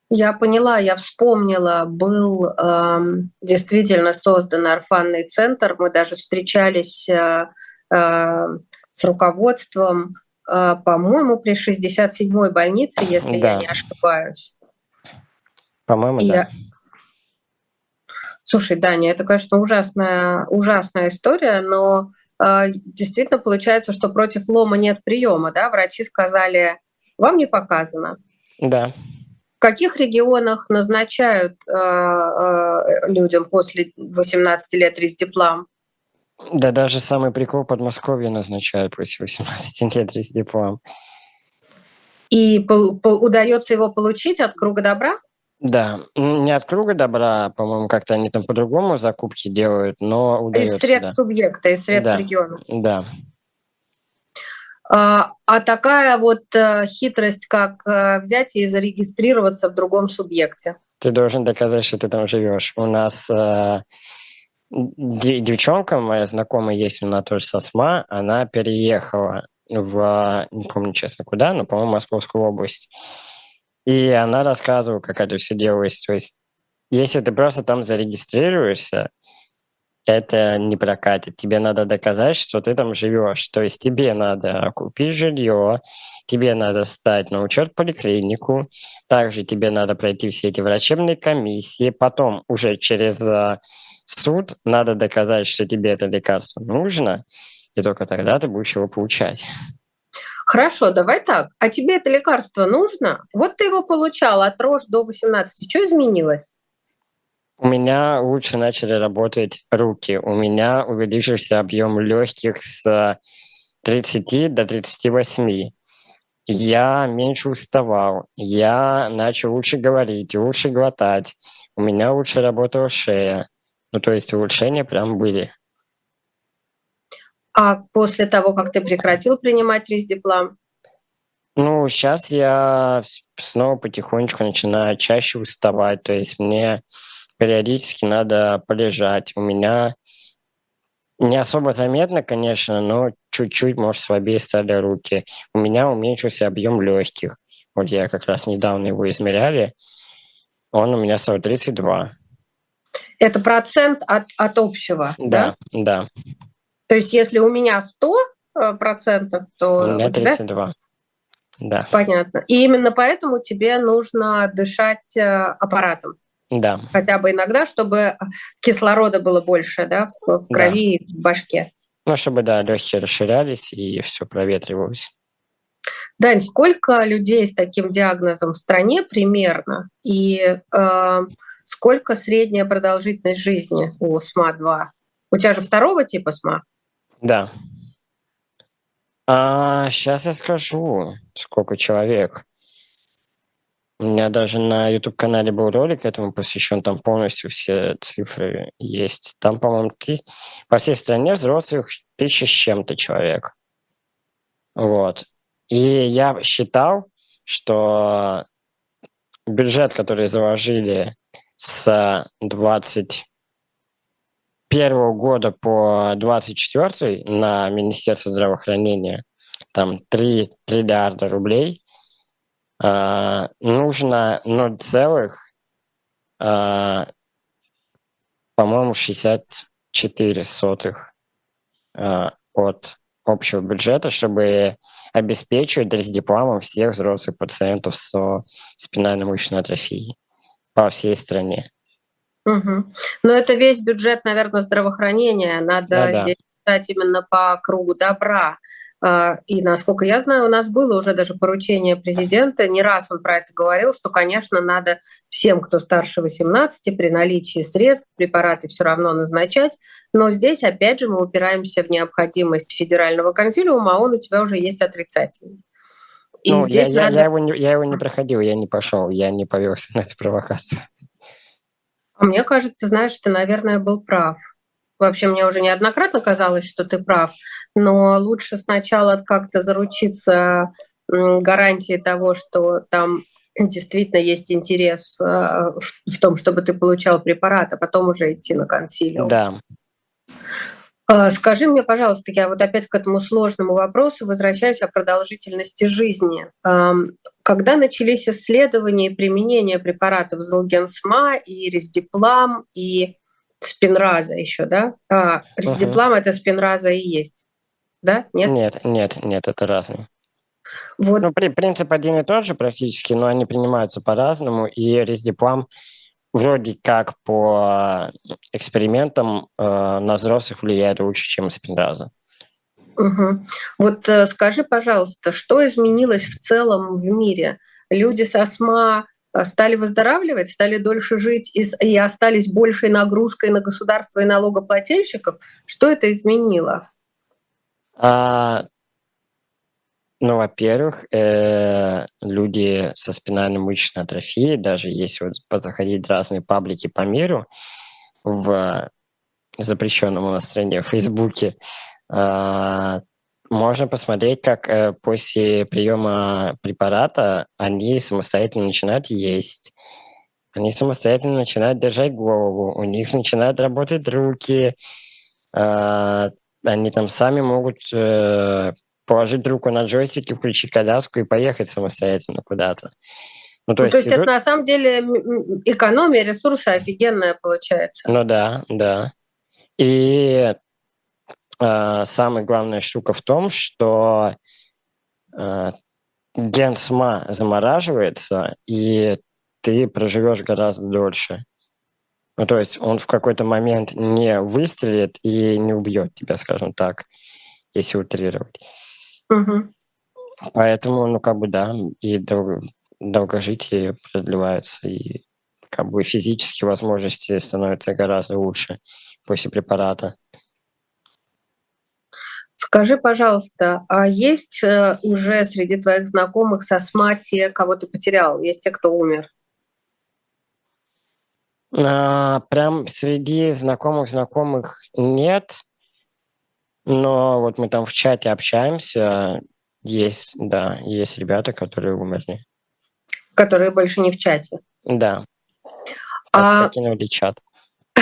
Я поняла, я вспомнила, был э, действительно создан орфанный центр. Мы даже встречались э, э, с руководством а, по-моему, при 67-й больнице, если да. я не ошибаюсь. По-моему, И... да. Слушай, Даня, это, конечно, ужасная, ужасная история, но э, действительно получается, что против лома нет приема, да? Врачи сказали, вам не показано. Да. В каких регионах назначают э, э, людям после 18 лет диплом? Да даже самый прикол Подмосковье назначают после 18 лет с диплом. И удается его получить от круга добра? Да, не от круга добра, по-моему, как-то они там по-другому закупки делают, но удается. Из средств да. субъекта, из средств да. региона. Да. А, а такая вот а, хитрость, как а, взять и зарегистрироваться в другом субъекте? Ты должен доказать, что ты там живешь. У нас а, девчонка моя знакомая есть, она тоже со СМА, она переехала в, не помню честно куда, но, по-моему, Московскую область. И она рассказывала, как это все делалось. То есть, если ты просто там зарегистрируешься, это не прокатит. Тебе надо доказать, что ты там живешь. То есть тебе надо купить жилье, тебе надо стать на учет поликлинику, также тебе надо пройти все эти врачебные комиссии, потом уже через а, суд надо доказать, что тебе это лекарство нужно, и только тогда ты будешь его получать. Хорошо, давай так. А тебе это лекарство нужно? Вот ты его получал от рожь до 18. Что изменилось? У меня лучше начали работать руки. У меня увеличился объем легких с 30 до 38. Я меньше уставал. Я начал лучше говорить, лучше глотать. У меня лучше работала шея. Ну, то есть улучшения прям были. А после того, как ты прекратил принимать диплом? Ну, сейчас я снова потихонечку начинаю чаще уставать. То есть мне периодически надо полежать. У меня не особо заметно, конечно, но чуть-чуть, может, слабее стали руки. У меня уменьшился объем легких. Вот я как раз недавно его измеряли. Он у меня стал 32. Это процент от, от общего, да? Да, да. То есть если у меня 100 э, процентов, то у меня 32. Да. Понятно. И именно поэтому тебе нужно дышать э, аппаратом. Да. Хотя бы иногда, чтобы кислорода было больше, да, в, в крови да. и в башке. Ну, чтобы, да, легкие расширялись и все проветривалось. Дань, сколько людей с таким диагнозом в стране примерно? И э, Сколько средняя продолжительность жизни у СМА-2? У тебя же второго типа СМА? Да. А, сейчас я скажу, сколько человек. У меня даже на YouTube-канале был ролик этому посвящен, там полностью все цифры есть. Там, по-моему, по всей стране взрослых тысяча с чем-то человек. Вот. И я считал, что бюджет, который заложили с 21 года по 24 на Министерство здравоохранения, там 3 триллиарда рублей, э, нужно 0 целых, э, по-моему, 64 сотых э, от общего бюджета, чтобы обеспечивать рездипломом всех взрослых пациентов со спинальной мышечной атрофией по всей стране. Угу. Но это весь бюджет, наверное, здравоохранения. Надо да, здесь читать именно по кругу добра. А, и, насколько я знаю, у нас было уже даже поручение президента, не раз он про это говорил, что, конечно, надо всем, кто старше 18, при наличии средств, препараты все равно назначать. Но здесь, опять же, мы упираемся в необходимость федерального консилиума, а он у тебя уже есть отрицательный. И ну, я, надо... я, я, его не, я его не проходил, я не пошел, я не повелся на эту провокацию. А мне кажется, знаешь, ты, наверное, был прав. Вообще, мне уже неоднократно казалось, что ты прав, но лучше сначала как-то заручиться гарантией того, что там действительно есть интерес э, в том, чтобы ты получал препарат, а потом уже идти на консилиум. Да. А, скажи мне, пожалуйста, я вот опять к этому сложному вопросу возвращаюсь о продолжительности жизни. Когда начались исследования и применение препаратов Золгенсма и Рездиплам и спинраза еще, да? А, Рездиплам угу. это спинраза и есть, да? Нет? Нет, нет, нет, это разные. Вот. Ну, при, принцип один и тот же практически, но они принимаются по-разному, и Рездиплам вроде как по экспериментам э, на взрослых влияет лучше, чем спинраза. Угу. Вот э, скажи, пожалуйста, что изменилось в целом в мире? Люди с астма э, стали выздоравливать, стали дольше жить и, и остались большей нагрузкой на государство и налогоплательщиков. Что это изменило? А, ну, во-первых, э, люди со спинальной мышечной атрофией, даже если вот позаходить в разные паблики по миру, в запрещенном у нас стране в Фейсбуке, э, можно посмотреть, как э, после приема препарата они самостоятельно начинают есть, они самостоятельно начинают держать голову, у них начинают работать руки, э, они там сами могут э, положить руку на джойстик, включить коляску и поехать самостоятельно куда-то. Ну, то, ну, есть, то есть идут... это на самом деле экономия ресурса офигенная получается. Ну да, да. И э, самая главная штука в том, что э, ген СМА замораживается, и ты проживешь гораздо дольше. Ну, то есть он в какой-то момент не выстрелит и не убьет тебя, скажем так, если утрировать. Угу. Поэтому, ну, как бы, да, и дол- долгожитие продлевается, и как бы физические возможности становятся гораздо лучше после препарата. Скажи, пожалуйста, а есть э, уже среди твоих знакомых со СМА те, кого ты потерял? Есть те, кто умер? А, прям среди знакомых знакомых нет. Но вот мы там в чате общаемся, есть, да, есть ребята, которые умерли. Которые больше не в чате? Да. А... Покинули чат. [LAUGHS]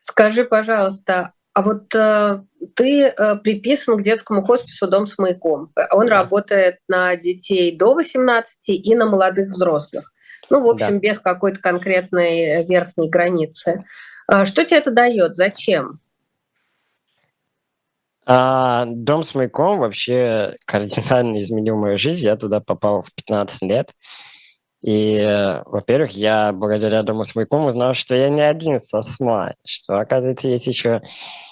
Скажи, пожалуйста, а вот э, ты э, приписан к детскому хоспису «Дом с маяком». Он да. работает на детей до 18 и на молодых взрослых. Ну, в общем, да. без какой-то конкретной верхней границы. А что тебе это дает? Зачем? А, дом с маяком вообще кардинально изменил мою жизнь. Я туда попал в 15 лет. И, во-первых, я благодаря Дому с маяком узнал, что я не один со СМА, что, оказывается, есть еще,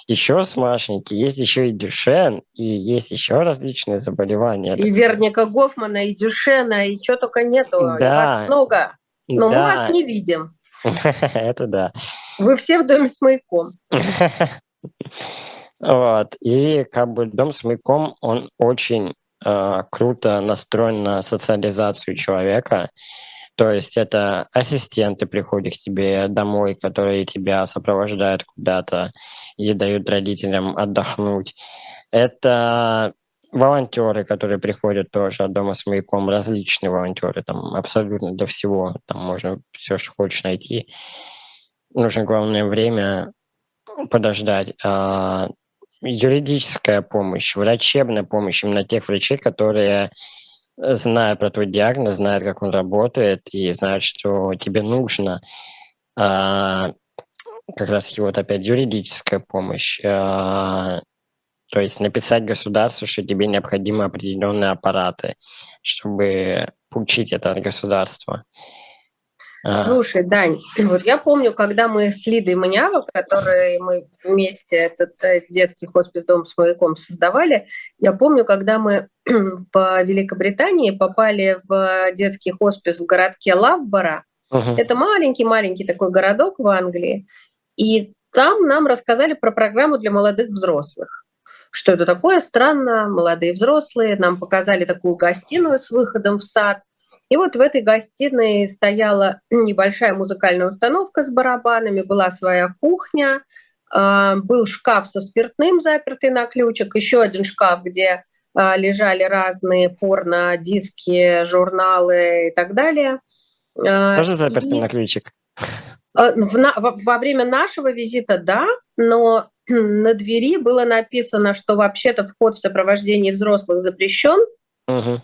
еще смашники, есть еще и Дюшен, и есть еще различные заболевания. И Верника Гофмана, и Дюшена, и чего только нету. Да. Вас много, но да. мы вас не видим. [LAUGHS] Это да. Вы все в Доме с маяком. [LAUGHS] Вот. И как бы дом с маяком, он очень э, круто настроен на социализацию человека. То есть это ассистенты приходят к тебе домой, которые тебя сопровождают куда-то и дают родителям отдохнуть. Это волонтеры, которые приходят тоже от дома с маяком, различные волонтеры, там абсолютно для всего, там можно все, что хочешь найти. Нужно главное время подождать. А юридическая помощь, врачебная помощь именно тех врачей, которые э, зная про твой диагноз, знают, как он работает, и знают, что тебе нужно. А, как раз вот опять юридическая помощь. Э, то есть написать государству, что тебе необходимы определенные аппараты, чтобы получить это от государства. Слушай, Дань, [CLEARS THROAT] вот я помню, когда мы с Лидой Манява, которые мы вместе этот э, детский хоспис «Дом с маяком» создавали, я помню, когда мы [CLEARS THROAT] в Великобритании попали в детский хоспис в городке Лавбора, uh-huh. это маленький-маленький такой городок в Англии, и там нам рассказали про программу для молодых взрослых. Что это такое? Странно, молодые взрослые. Нам показали такую гостиную с выходом в сад – и вот в этой гостиной стояла [CLEARS THROAT] небольшая музыкальная установка с барабанами, была своя кухня, а, был шкаф со спиртным, запертый на ключик, еще один шкаф, где а, лежали разные порно-диски, журналы и так далее. А, Тоже запертый и... на ключик? В, во время нашего визита, да, но [CLEARS THROAT] на двери было написано, что вообще-то вход в сопровождении взрослых запрещен. Угу.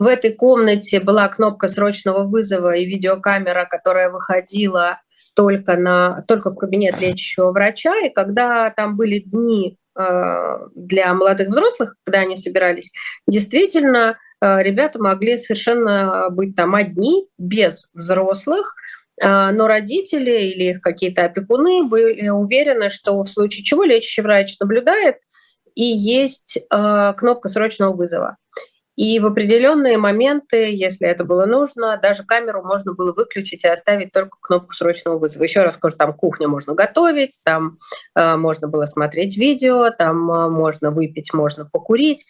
В этой комнате была кнопка срочного вызова и видеокамера, которая выходила только, на, только в кабинет лечащего врача. И когда там были дни э, для молодых взрослых, когда они собирались, действительно э, ребята могли совершенно быть там одни, без взрослых, э, но родители или их какие-то опекуны были уверены, что в случае чего лечащий врач наблюдает, и есть кнопка срочного вызова. И в определенные моменты, если это было нужно, даже камеру можно было выключить и оставить только кнопку срочного вызова. Еще раз скажу, там кухня можно готовить, там э, можно было смотреть видео, там э, можно выпить, можно покурить.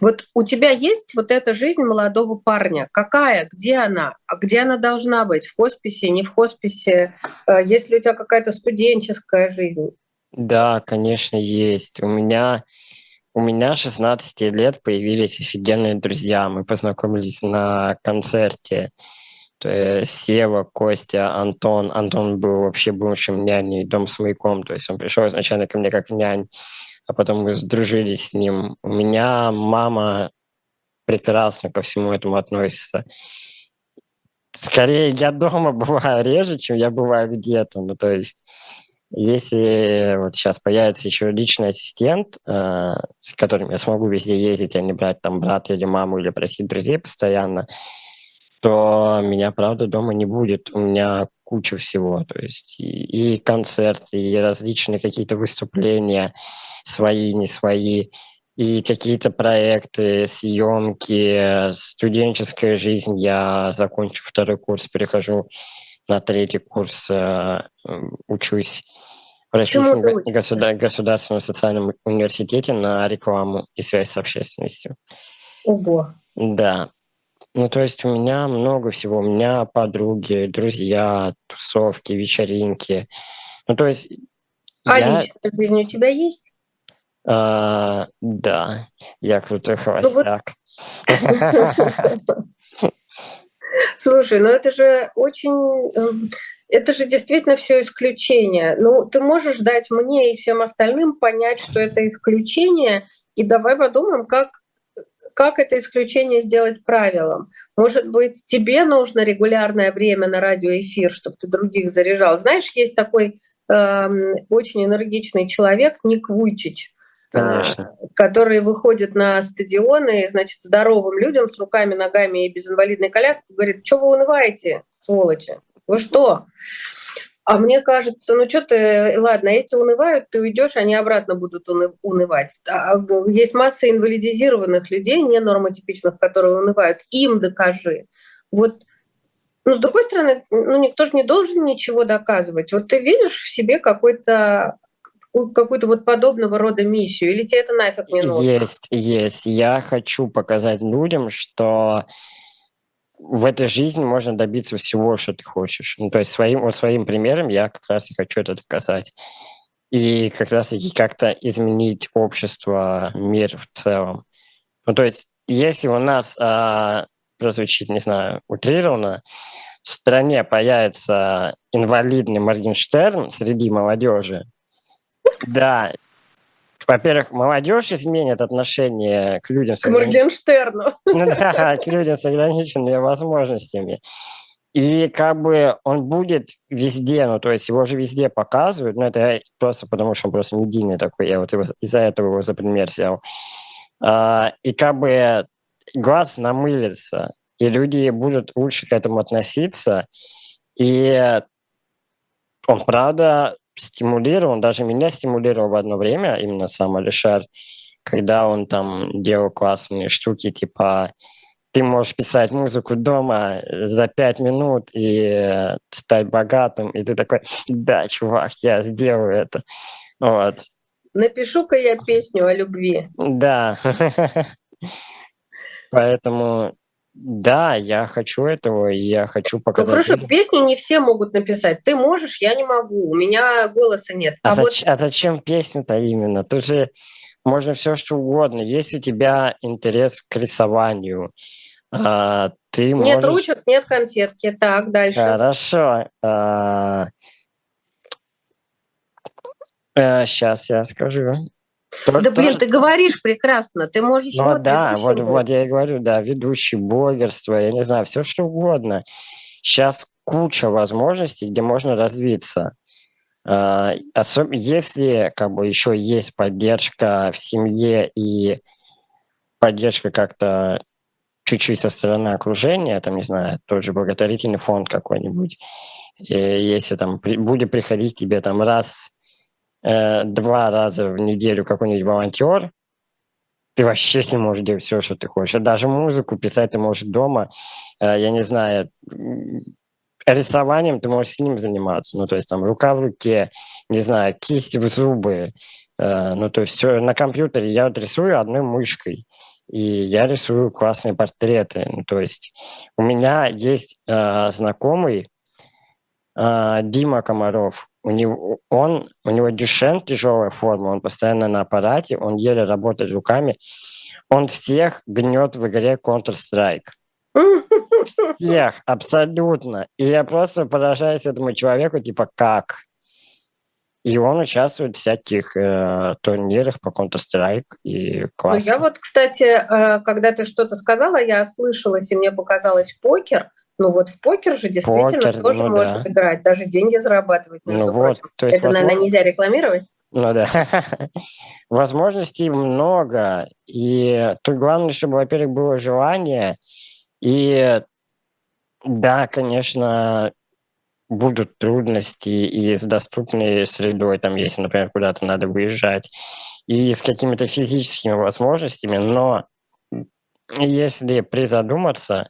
Вот у тебя есть вот эта жизнь молодого парня. Какая? Где она? А где она должна быть? В хосписе, не в хосписе? Э, есть ли у тебя какая-то студенческая жизнь? Да, конечно, есть. У меня у меня 16 лет появились офигенные друзья. Мы познакомились на концерте. То есть Сева, Костя, Антон. Антон был вообще бывшим няней дом с маяком. То есть он пришел изначально ко мне как нянь, а потом мы сдружились с ним. У меня мама прекрасно ко всему этому относится. Скорее, я дома [LAUGHS] бываю реже, чем я бываю где-то. Ну, то есть если вот сейчас появится еще личный ассистент, э, с которым я смогу везде ездить, а не брать там брата или маму или просить друзей постоянно, то меня, правда, дома не будет. У меня куча всего. То есть и, и концерты, и различные какие-то выступления, свои, не свои, и какие-то проекты, съемки, студенческая жизнь. Я закончу второй курс, перехожу на третий курс э, учусь в Российском государ- государственном социальном университете на рекламу и связь с общественностью. Ого. Да. Ну, то есть у меня много всего. У меня подруги, друзья, тусовки, вечеринки. Ну, то есть... А я... личная жизнь у тебя есть? А, да, я крутой холостяк. [LAUGHS] [LAUGHS] Слушай, ну это же очень... Эм, это же действительно все исключение. Ну, ты можешь дать мне и всем остальным понять, что это исключение, и давай подумаем, как как это исключение сделать правилом? Может быть, тебе нужно регулярное время на радиоэфир, чтобы ты других заряжал? Знаешь, есть такой э, очень энергичный человек Ник Вуйчич. Конечно. А, которые выходят на стадионы, значит, здоровым людям с руками, ногами и без инвалидной коляски, говорит, что вы унываете, сволочи? Вы что? А мне кажется, ну что ты, ладно, эти унывают, ты уйдешь, они обратно будут унывать. А есть масса инвалидизированных людей, не нормотипичных, которые унывают. Им докажи. Вот но с другой стороны, ну никто же не должен ничего доказывать. Вот ты видишь в себе какой-то какую-то вот подобного рода миссию, или тебе это нафиг не нужно? Есть, есть. Я хочу показать людям, что в этой жизни можно добиться всего, что ты хочешь. Ну, то есть своим, вот своим примером я как раз и хочу это доказать. И как раз-таки как-то изменить общество, мир в целом. Ну, то есть если у нас, а, прозвучит, не знаю, утрированно, в стране появится инвалидный Моргенштерн среди молодежи, да. Во-первых, молодежь изменит отношение к людям с К Моргенштерну. Ну, да, [LAUGHS] к людям с ограниченными возможностями. И как бы он будет везде, ну, то есть его же везде показывают, но это просто потому, что он просто медийный такой, я вот его, из-за этого его за пример взял. А, и как бы глаз намылится, и люди будут лучше к этому относиться, и он, правда, стимулировал, даже меня стимулировал в одно время, именно сам Алишер, когда он там делал классные штуки, типа ты можешь писать музыку дома за пять минут и стать богатым, и ты такой, да, чувак, я сделаю это. Вот. Напишу-ка я песню о любви. Да. [LAUGHS] Поэтому да, я хочу этого, и я хочу показать. Ну хорошо, песню не все могут написать. Ты можешь, я не могу. У меня голоса нет. А, а, вот... а зачем песня-то именно? Тут же можно все что угодно. Есть у тебя интерес к рисованию, а, ты нет можешь... ручек, нет конфетки. Так, дальше. Хорошо. А... А, сейчас я скажу. Да блин, ты говоришь прекрасно, ты можешь... Ну вот да, вот, вот я и говорю, да, ведущий, блогерство, я не знаю, все что угодно. Сейчас куча возможностей, где можно развиться. Uh, особенно если как бы еще есть поддержка в семье и поддержка как-то чуть-чуть со стороны окружения, там, не знаю, тот же благотворительный фонд какой-нибудь, и если там при, будет приходить тебе там раз, э, два раза в неделю какой-нибудь волонтер, ты вообще с ним можешь делать все, что ты хочешь. Даже музыку писать ты можешь дома. Э, я не знаю, рисованием ты можешь с ним заниматься. Ну, то есть там рука в руке, не знаю, кисть в зубы. Э, ну, то есть на компьютере я вот рисую одной мышкой и я рисую классные портреты. Ну, то есть у меня есть э, знакомый э, Дима Комаров. У него, он, у него дюшен, тяжелая форма, он постоянно на аппарате, он еле работает руками. Он всех гнет в игре Counter-Strike. Всех, абсолютно. И я просто поражаюсь этому человеку, типа, как? И он участвует в всяких э, турнирах по Counter-Strike и классно. Ну, я вот, кстати, э, когда ты что-то сказала, я слышалась, и мне показалось покер. Ну вот в покер же действительно покер, тоже ну, можно да. играть, даже деньги зарабатывать. Ну вот, то есть, Это, возможно... наверное, нельзя рекламировать. Ну да. [LAUGHS] Возможностей много. И тут главное, чтобы, во-первых, было желание. И да, конечно, будут трудности и с доступной средой, там, если, например, куда-то надо выезжать, и с какими-то физическими возможностями, но если призадуматься,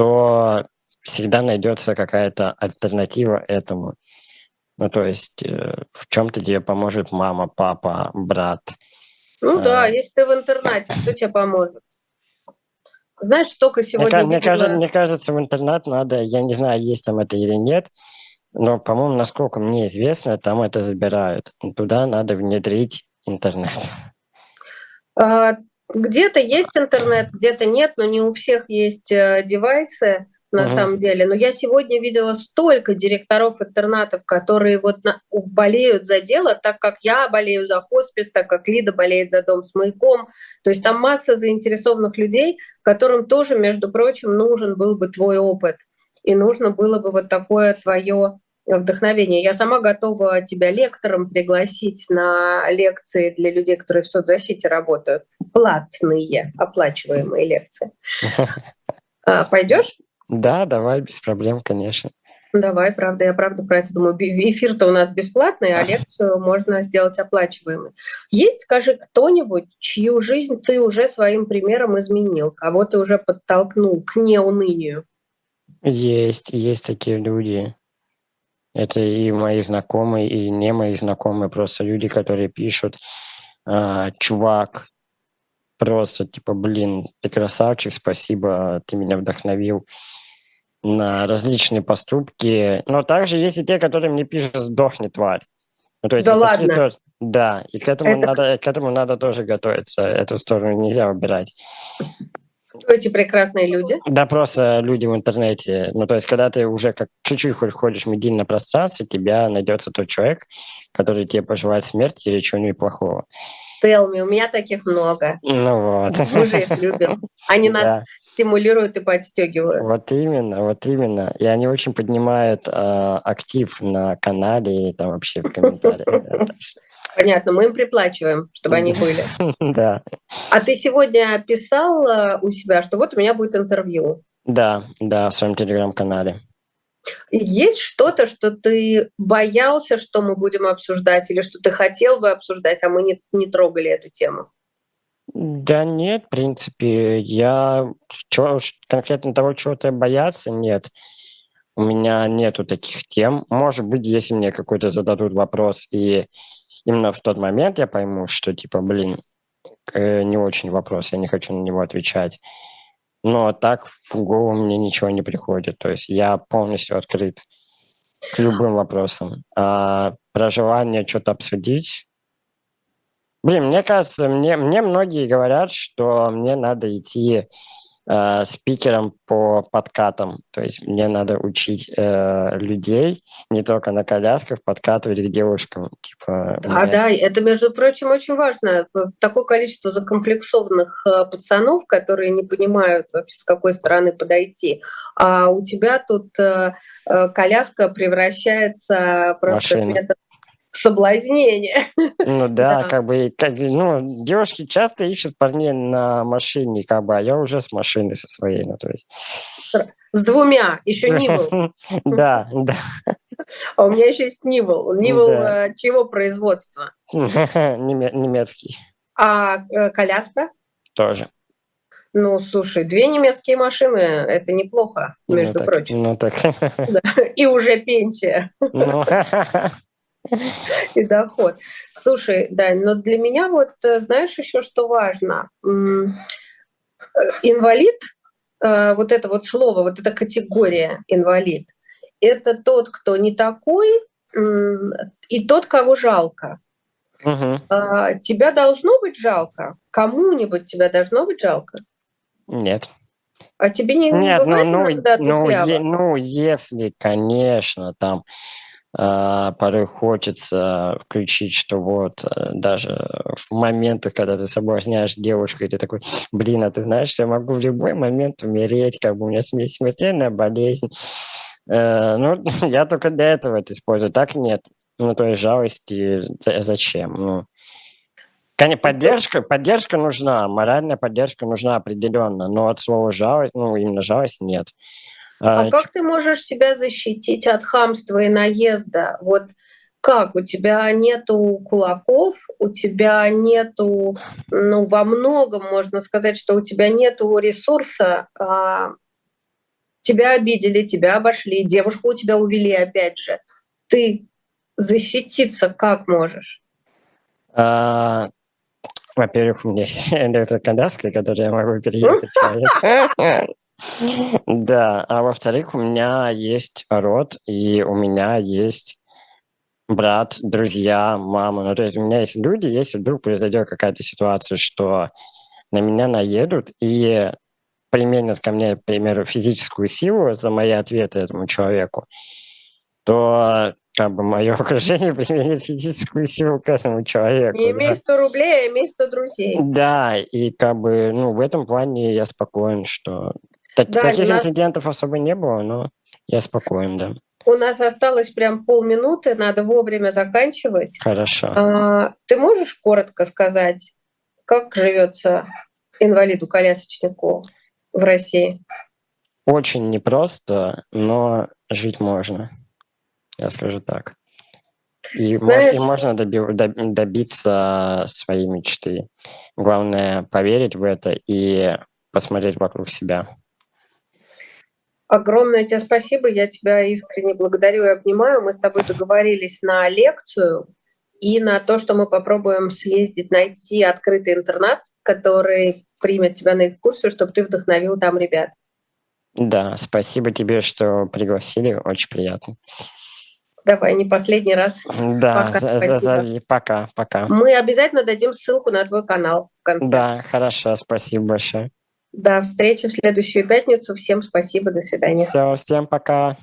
то всегда найдется какая-то альтернатива этому. Ну, то есть э, в чем-то тебе поможет мама, папа, брат. Ну а... да, если ты в интернате, кто тебе поможет? Знаешь, только сегодня... Мне, мне, кажется, мне кажется, в интернет надо, я не знаю, есть там это или нет, но, по-моему, насколько мне известно, там это забирают. Туда надо внедрить интернет. А, где-то есть интернет, где-то нет, но не у всех есть э, девайсы на угу. самом деле. Но я сегодня видела столько директоров интернатов, которые вот на, болеют за дело, так как я болею за хоспис, так как Лида болеет за дом с маяком. То есть там масса заинтересованных людей, которым тоже, между прочим, нужен был бы твой опыт. И нужно было бы вот такое твое вдохновение. Я сама готова тебя лектором пригласить на лекции для людей, которые в соцзащите работают. Платные, оплачиваемые лекции. А, Пойдешь? Да, давай, без проблем, конечно. Давай, правда, я правда про это думаю. Эфир-то у нас бесплатный, а [LAUGHS] лекцию можно сделать оплачиваемой. Есть, скажи, кто-нибудь, чью жизнь ты уже своим примером изменил, кого ты уже подтолкнул к неунынию? Есть, есть такие люди. Это и мои знакомые, и не мои знакомые, просто люди, которые пишут, а, чувак, просто типа, блин, ты красавчик, спасибо, ты меня вдохновил на различные поступки. Но также есть и те, которые мне пишут «сдохни, тварь». Ну, то есть да ладно? Тоже, да, и к этому, Это... надо, к этому надо тоже готовиться. Эту сторону нельзя убирать. Эти прекрасные люди? Да, просто люди в интернете. Ну, то есть, когда ты уже как чуть-чуть ходишь в медийном пространстве, тебя найдется тот человек, который тебе пожелает смерти или чего-нибудь плохого. Me, у меня таких много. Ну вот. Мы же их любим. Они нас стимулируют и подстегивают. Вот именно, вот именно. И они очень поднимают э, актив на канале и там вообще в комментариях. Понятно, мы им приплачиваем, чтобы они были. [LAUGHS] Да. А ты сегодня писал э, у себя, что вот у меня будет интервью. Да, да, в своем телеграм-канале. Есть что-то, что ты боялся, что мы будем обсуждать, или что ты хотел бы обсуждать, а мы не, не трогали эту тему? Да нет, в принципе, я чё, конкретно того, чего-то бояться, нет. У меня нету таких тем. Может быть, если мне какой-то зададут вопрос, и именно в тот момент я пойму, что, типа, блин, э, не очень вопрос, я не хочу на него отвечать. Но так в голову мне ничего не приходит. То есть я полностью открыт к любым вопросам. А про желание что-то обсудить... Блин, мне кажется, мне, мне многие говорят, что мне надо идти э, спикером по подкатам. То есть мне надо учить э, людей не только на колясках подкатывать к девушкам. Типа, а да, это, между прочим, очень важно. Такое количество закомплексованных э, пацанов, которые не понимают вообще, с какой стороны подойти. А у тебя тут э, э коляска превращается просто в метод соблазнение. Ну да, да, как бы, как, ну, девушки часто ищут парней на машине, как бы, а я уже с машиной со своей, ну, то есть... С двумя, еще Нивол. [LAUGHS] Да, да. А у меня еще есть Нивол. Нивол э, чего производства? [LAUGHS] Немецкий. А э, коляска? Тоже. Ну, слушай, две немецкие машины – это неплохо, ну между ну, так, прочим. Ну, так. [LAUGHS] И уже пенсия. Ну. [LAUGHS] и доход. Слушай, да, но для меня вот, э, знаешь, еще что важно? Э, инвалид, э, вот это вот слово, вот эта категория инвалид, это тот, кто не такой, и тот, кого жалко. Угу. Тебя должно быть жалко? Кому-нибудь тебя должно быть жалко? Нет. А тебе не, не Нет, бывает ну, иногда ну, е, ну, если, конечно, там порой хочется включить, что вот э, даже в моментах, когда ты соблазняешь девушку, и ты такой, блин, а ты знаешь, я могу в любой момент умереть, как бы у меня смертельная болезнь. Э, ну, [LAUGHS] я только для этого это использую. Так нет. Ну, то есть жалости зачем? Ну, Конечно, поддержка, поддержка нужна, моральная поддержка нужна определенно, но от слова жалость, ну, именно жалость нет. А, а как ты можешь себя защитить от хамства и наезда? Вот как? У тебя нету кулаков, у тебя нету, ну, во многом можно сказать, что у тебя нету ресурса. А, тебя обидели, тебя обошли, девушку у тебя увели опять же. Ты защититься как можешь? А, во-первых, у меня есть [LAUGHS] электроколяска, которую я могу [LAUGHS] переехать. [LAUGHS] Да, а во-вторых, у меня есть род, и у меня есть брат, друзья, мама. Ну, то есть у меня есть люди, если вдруг произойдет какая-то ситуация, что на меня наедут и применят ко мне, к примеру, физическую силу за мои ответы этому человеку, то как бы мое [LAUGHS] окружение применит физическую силу к этому человеку. Не имей 100 рублей, а имей 100 друзей. Да, и как бы, ну, в этом плане я спокоен, что так, да, таких нас... инцидентов особо не было, но я спокоен, да. У нас осталось прям полминуты, надо вовремя заканчивать. Хорошо. А, ты можешь коротко сказать, как живется инвалиду-колясочнику в России? Очень непросто, но жить можно. Я скажу так. И, Знаешь, мож, и можно доби, добиться своей мечты. Главное поверить в это и посмотреть вокруг себя. Огромное тебе спасибо, я тебя искренне благодарю и обнимаю. Мы с тобой договорились на лекцию и на то, что мы попробуем съездить, найти открытый интернат, который примет тебя на экскурсию, чтобы ты вдохновил там ребят. Да, спасибо тебе, что пригласили, очень приятно. Давай, не последний раз. Да, пока, за, пока, пока. Мы обязательно дадим ссылку на твой канал в конце. Да, хорошо, спасибо большое. До встречи в следующую пятницу. Всем спасибо, до свидания. Все, всем пока.